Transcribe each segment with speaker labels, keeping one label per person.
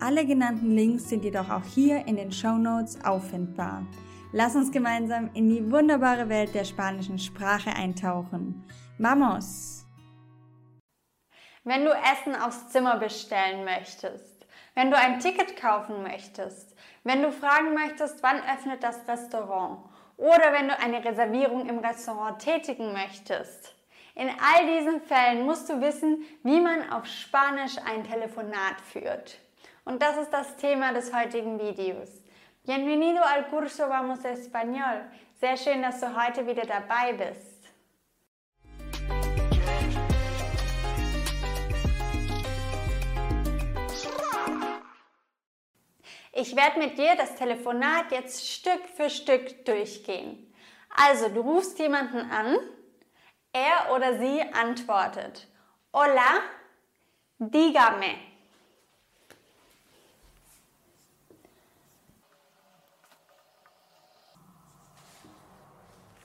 Speaker 1: alle genannten Links sind jedoch auch hier in den Show Notes auffindbar. Lass uns gemeinsam in die wunderbare Welt der spanischen Sprache eintauchen. Vamos!
Speaker 2: Wenn du Essen aufs Zimmer bestellen möchtest, wenn du ein Ticket kaufen möchtest, wenn du fragen möchtest, wann öffnet das Restaurant oder wenn du eine Reservierung im Restaurant tätigen möchtest. In all diesen Fällen musst du wissen, wie man auf Spanisch ein Telefonat führt. Und das ist das Thema des heutigen Videos. Bienvenido al curso Vamos Español. Sehr schön, dass du heute wieder dabei bist. Ich werde mit dir das Telefonat jetzt Stück für Stück durchgehen. Also, du rufst jemanden an, er oder sie antwortet. Hola, dígame.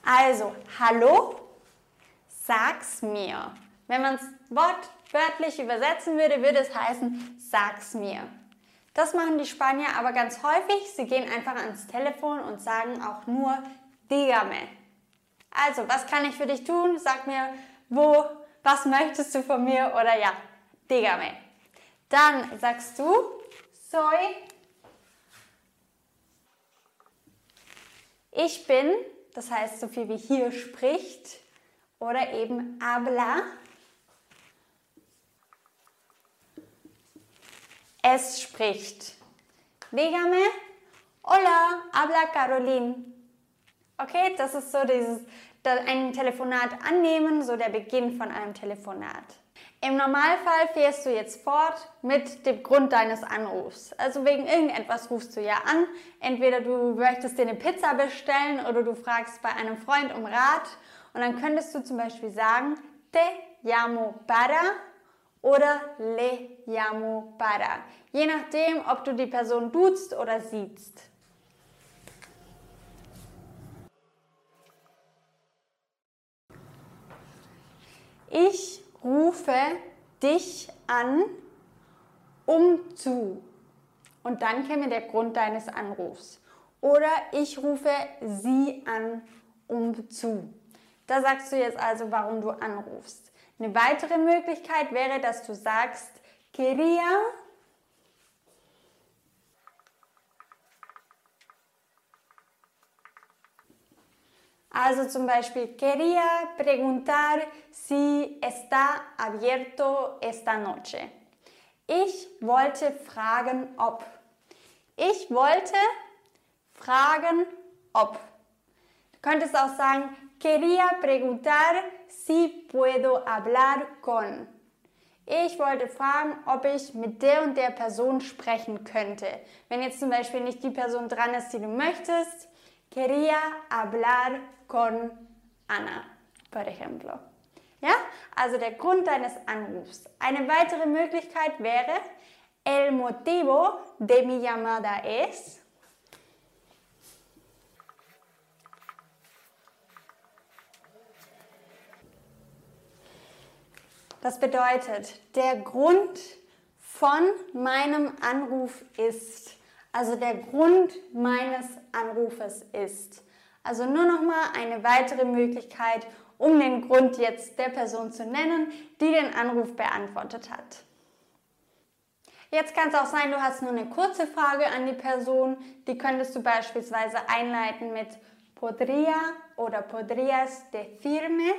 Speaker 2: Also, hallo, sag's mir. Wenn man es wortwörtlich übersetzen würde, würde es heißen, sag's mir. Das machen die Spanier aber ganz häufig. Sie gehen einfach ans Telefon und sagen auch nur, dígame. Also, was kann ich für dich tun? Sag mir, wo, was möchtest du von mir? Oder ja, dígame. Dann sagst du, soy, ich bin, das heißt so viel wie hier spricht oder eben habla. Es spricht. Dígame, hola, habla Caroline. Okay, das ist so dieses, ein Telefonat annehmen, so der Beginn von einem Telefonat. Im Normalfall fährst du jetzt fort mit dem Grund deines Anrufs. Also wegen irgendetwas rufst du ja an. Entweder du möchtest dir eine Pizza bestellen oder du fragst bei einem Freund um Rat. Und dann könntest du zum Beispiel sagen, te llamo para oder le llamo para. Je nachdem, ob du die Person duzt oder siehst. Ich rufe dich an, um zu. Und dann käme der Grund deines Anrufs. Oder ich rufe sie an, um zu. Da sagst du jetzt also, warum du anrufst. Eine weitere Möglichkeit wäre, dass du sagst, quería Also zum Beispiel, quería preguntar si está abierto esta noche. Ich wollte fragen, ob. Ich wollte fragen, ob. Du könntest auch sagen, quería preguntar si puedo hablar con. Ich wollte fragen, ob ich mit der und der Person sprechen könnte. Wenn jetzt zum Beispiel nicht die Person dran ist, die du möchtest, quería hablar con Ana, por ejemplo. Ja, also der Grund deines Anrufs. Eine weitere Möglichkeit wäre, el motivo de mi llamada es. Das bedeutet, der Grund von meinem Anruf ist. Also der Grund meines Anrufes ist. Also nur noch mal eine weitere Möglichkeit, um den Grund jetzt der Person zu nennen, die den Anruf beantwortet hat. Jetzt kann es auch sein, du hast nur eine kurze Frage an die Person. Die könntest du beispielsweise einleiten mit podría oder podrías decirme.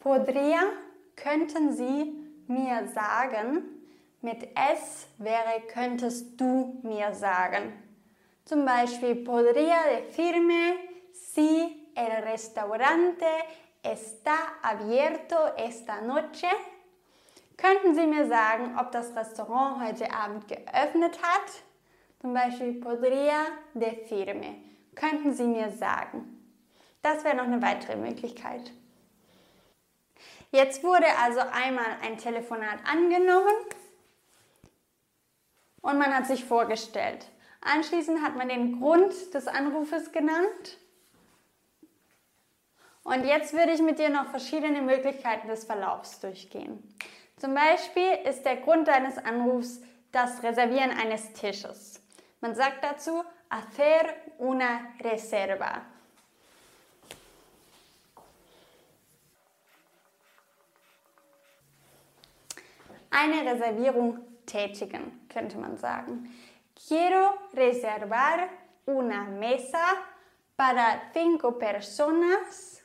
Speaker 2: Podría könnten Sie mir sagen, mit es wäre könntest du mir sagen. Zum Beispiel podría decirme si el restaurante está abierto esta noche? Könnten Sie mir sagen, ob das Restaurant heute Abend geöffnet hat? Zum Beispiel podría decirme. Könnten Sie mir sagen? Das wäre noch eine weitere Möglichkeit. Jetzt wurde also einmal ein Telefonat angenommen und man hat sich vorgestellt. Anschließend hat man den Grund des Anrufes genannt. Und jetzt würde ich mit dir noch verschiedene Möglichkeiten des Verlaufs durchgehen. Zum Beispiel ist der Grund deines Anrufs das Reservieren eines Tisches. Man sagt dazu hacer una reserva. Eine Reservierung tätigen, könnte man sagen. Quiero reservar una mesa para cinco personas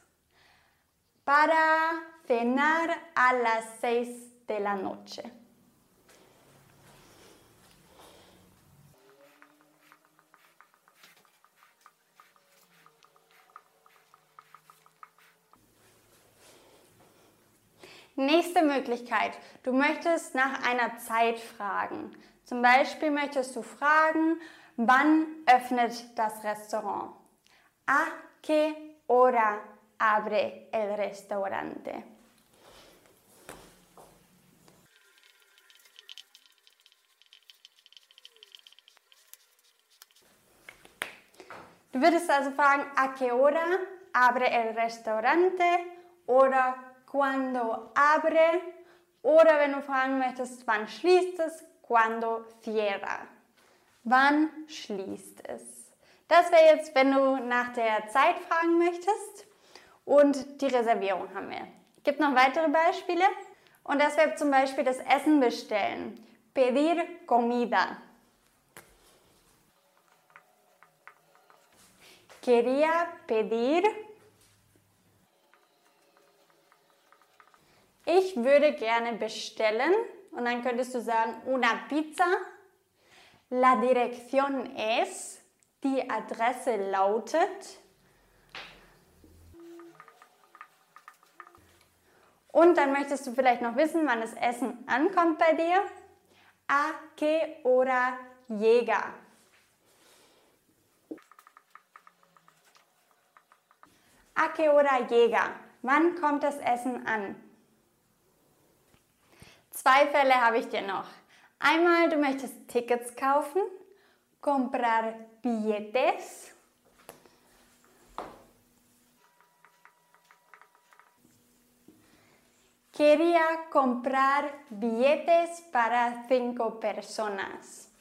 Speaker 2: para cenar a las seis de la noche. Nächste Möglichkeit. Du möchtest nach einer Zeit fragen. Zum Beispiel möchtest du fragen, wann öffnet das Restaurant? A qué hora abre el restaurante? Du würdest also fragen, a qué hora abre el restaurante oder cuando abre oder wenn du fragen möchtest, wann schließt es, cuando cierra. Wann schließt es? Das wäre jetzt, wenn du nach der Zeit fragen möchtest und die Reservierung haben wir. Gibt noch weitere Beispiele? Und das wäre zum Beispiel das Essen bestellen. Pedir comida. Quería pedir Ich würde gerne bestellen und dann könntest du sagen una pizza. La dirección es, die Adresse lautet. Und dann möchtest du vielleicht noch wissen, wann das Essen ankommt bei dir. A qué hora llega? A qué hora llega? Wann kommt das Essen an? Zwei Fälle habe ich dir noch. Einmal, du möchtest Tickets kaufen, comprar billetes. Quería comprar billetes para cinco personas.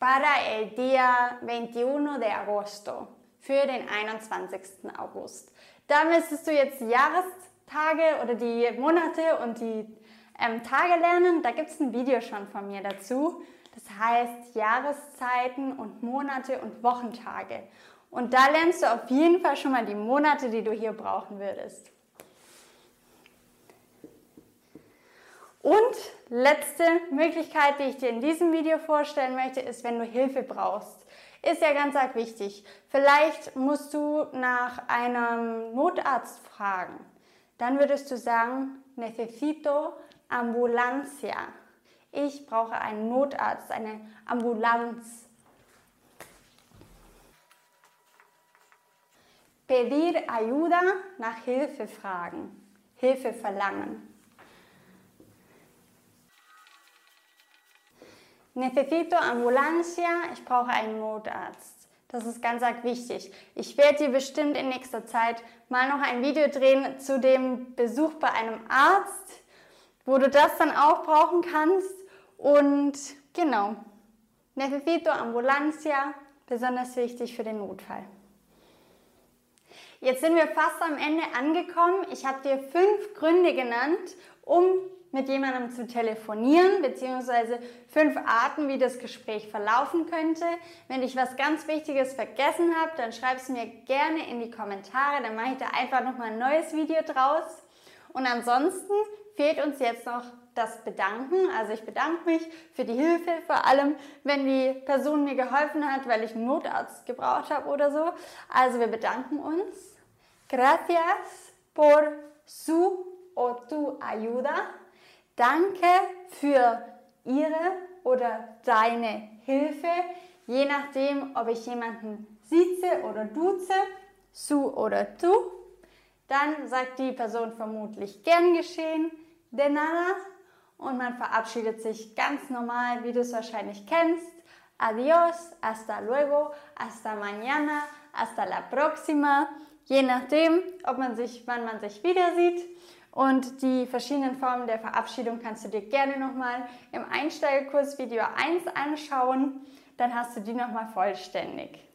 Speaker 2: Para el día 21 de agosto, für den 21. August. Da müsstest du jetzt Jahrestage oder die Monate und die ähm, Tage lernen. Da gibt es ein Video schon von mir dazu. Das heißt Jahreszeiten und Monate und Wochentage. Und da lernst du auf jeden Fall schon mal die Monate, die du hier brauchen würdest. Und letzte Möglichkeit, die ich dir in diesem Video vorstellen möchte, ist, wenn du Hilfe brauchst. Ist ja ganz arg wichtig. Vielleicht musst du nach einem Notarzt fragen. Dann würdest du sagen, necesito ambulancia. Ich brauche einen Notarzt, eine Ambulanz. Pedir ayuda, nach Hilfe fragen, Hilfe verlangen. Necesito ambulancia, ich brauche einen Notarzt. Das ist ganz arg wichtig. Ich werde dir bestimmt in nächster Zeit mal noch ein Video drehen zu dem Besuch bei einem Arzt, wo du das dann auch brauchen kannst. Und genau, Necesito ambulancia, besonders wichtig für den Notfall. Jetzt sind wir fast am Ende angekommen. Ich habe dir fünf Gründe genannt, um mit jemandem zu telefonieren, beziehungsweise fünf Arten, wie das Gespräch verlaufen könnte. Wenn ich was ganz Wichtiges vergessen habe, dann schreib es mir gerne in die Kommentare, dann mache ich da einfach nochmal ein neues Video draus. Und ansonsten fehlt uns jetzt noch das Bedanken. Also ich bedanke mich für die Hilfe, vor allem wenn die Person mir geholfen hat, weil ich einen Notarzt gebraucht habe oder so. Also wir bedanken uns. Gracias por su o tu ayuda. Danke für ihre oder deine Hilfe, je nachdem, ob ich jemanden sieze oder duze, su oder du. Dann sagt die Person vermutlich gern geschehen, de nada und man verabschiedet sich ganz normal, wie du es wahrscheinlich kennst. Adiós, hasta luego, hasta mañana, hasta la próxima, je nachdem, ob man sich, wann man sich wieder sieht. Und die verschiedenen Formen der Verabschiedung kannst du dir gerne nochmal im Einsteigerkurs Video 1 anschauen. Dann hast du die nochmal vollständig.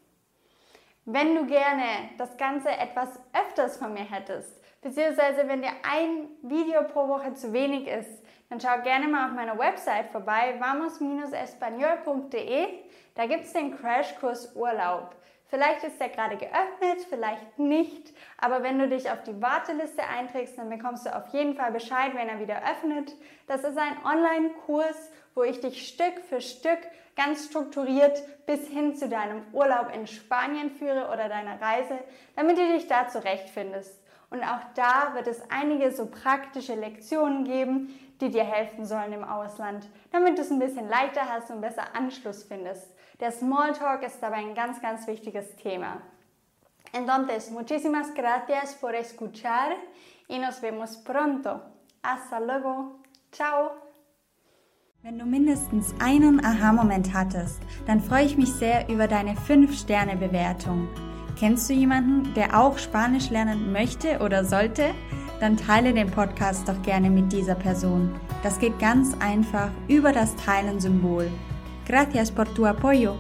Speaker 2: Wenn du gerne das Ganze etwas öfters von mir hättest, beziehungsweise wenn dir ein Video pro Woche zu wenig ist, dann schau gerne mal auf meiner Website vorbei, vamos-espanol.de. Da gibt es den Crashkurs Urlaub. Vielleicht ist der gerade geöffnet, vielleicht nicht, aber wenn du dich auf die Warteliste einträgst, dann bekommst du auf jeden Fall Bescheid, wenn er wieder öffnet. Das ist ein Online-Kurs, wo ich dich Stück für Stück ganz strukturiert bis hin zu deinem Urlaub in Spanien führe oder deiner Reise, damit du dich da zurechtfindest. Und auch da wird es einige so praktische Lektionen geben, die dir helfen sollen im Ausland, damit du es ein bisschen leichter hast und besser Anschluss findest. Der Smalltalk ist dabei ein ganz, ganz wichtiges Thema. Entonces, muchísimas gracias por escuchar y nos vemos pronto. Hasta luego. Ciao.
Speaker 1: Wenn du mindestens einen Aha-Moment hattest, dann freue ich mich sehr über deine 5-Sterne-Bewertung. Kennst du jemanden, der auch Spanisch lernen möchte oder sollte? Dann teile den Podcast doch gerne mit dieser Person. Das geht ganz einfach über das Teilen-Symbol. Gracias por tu apoyo.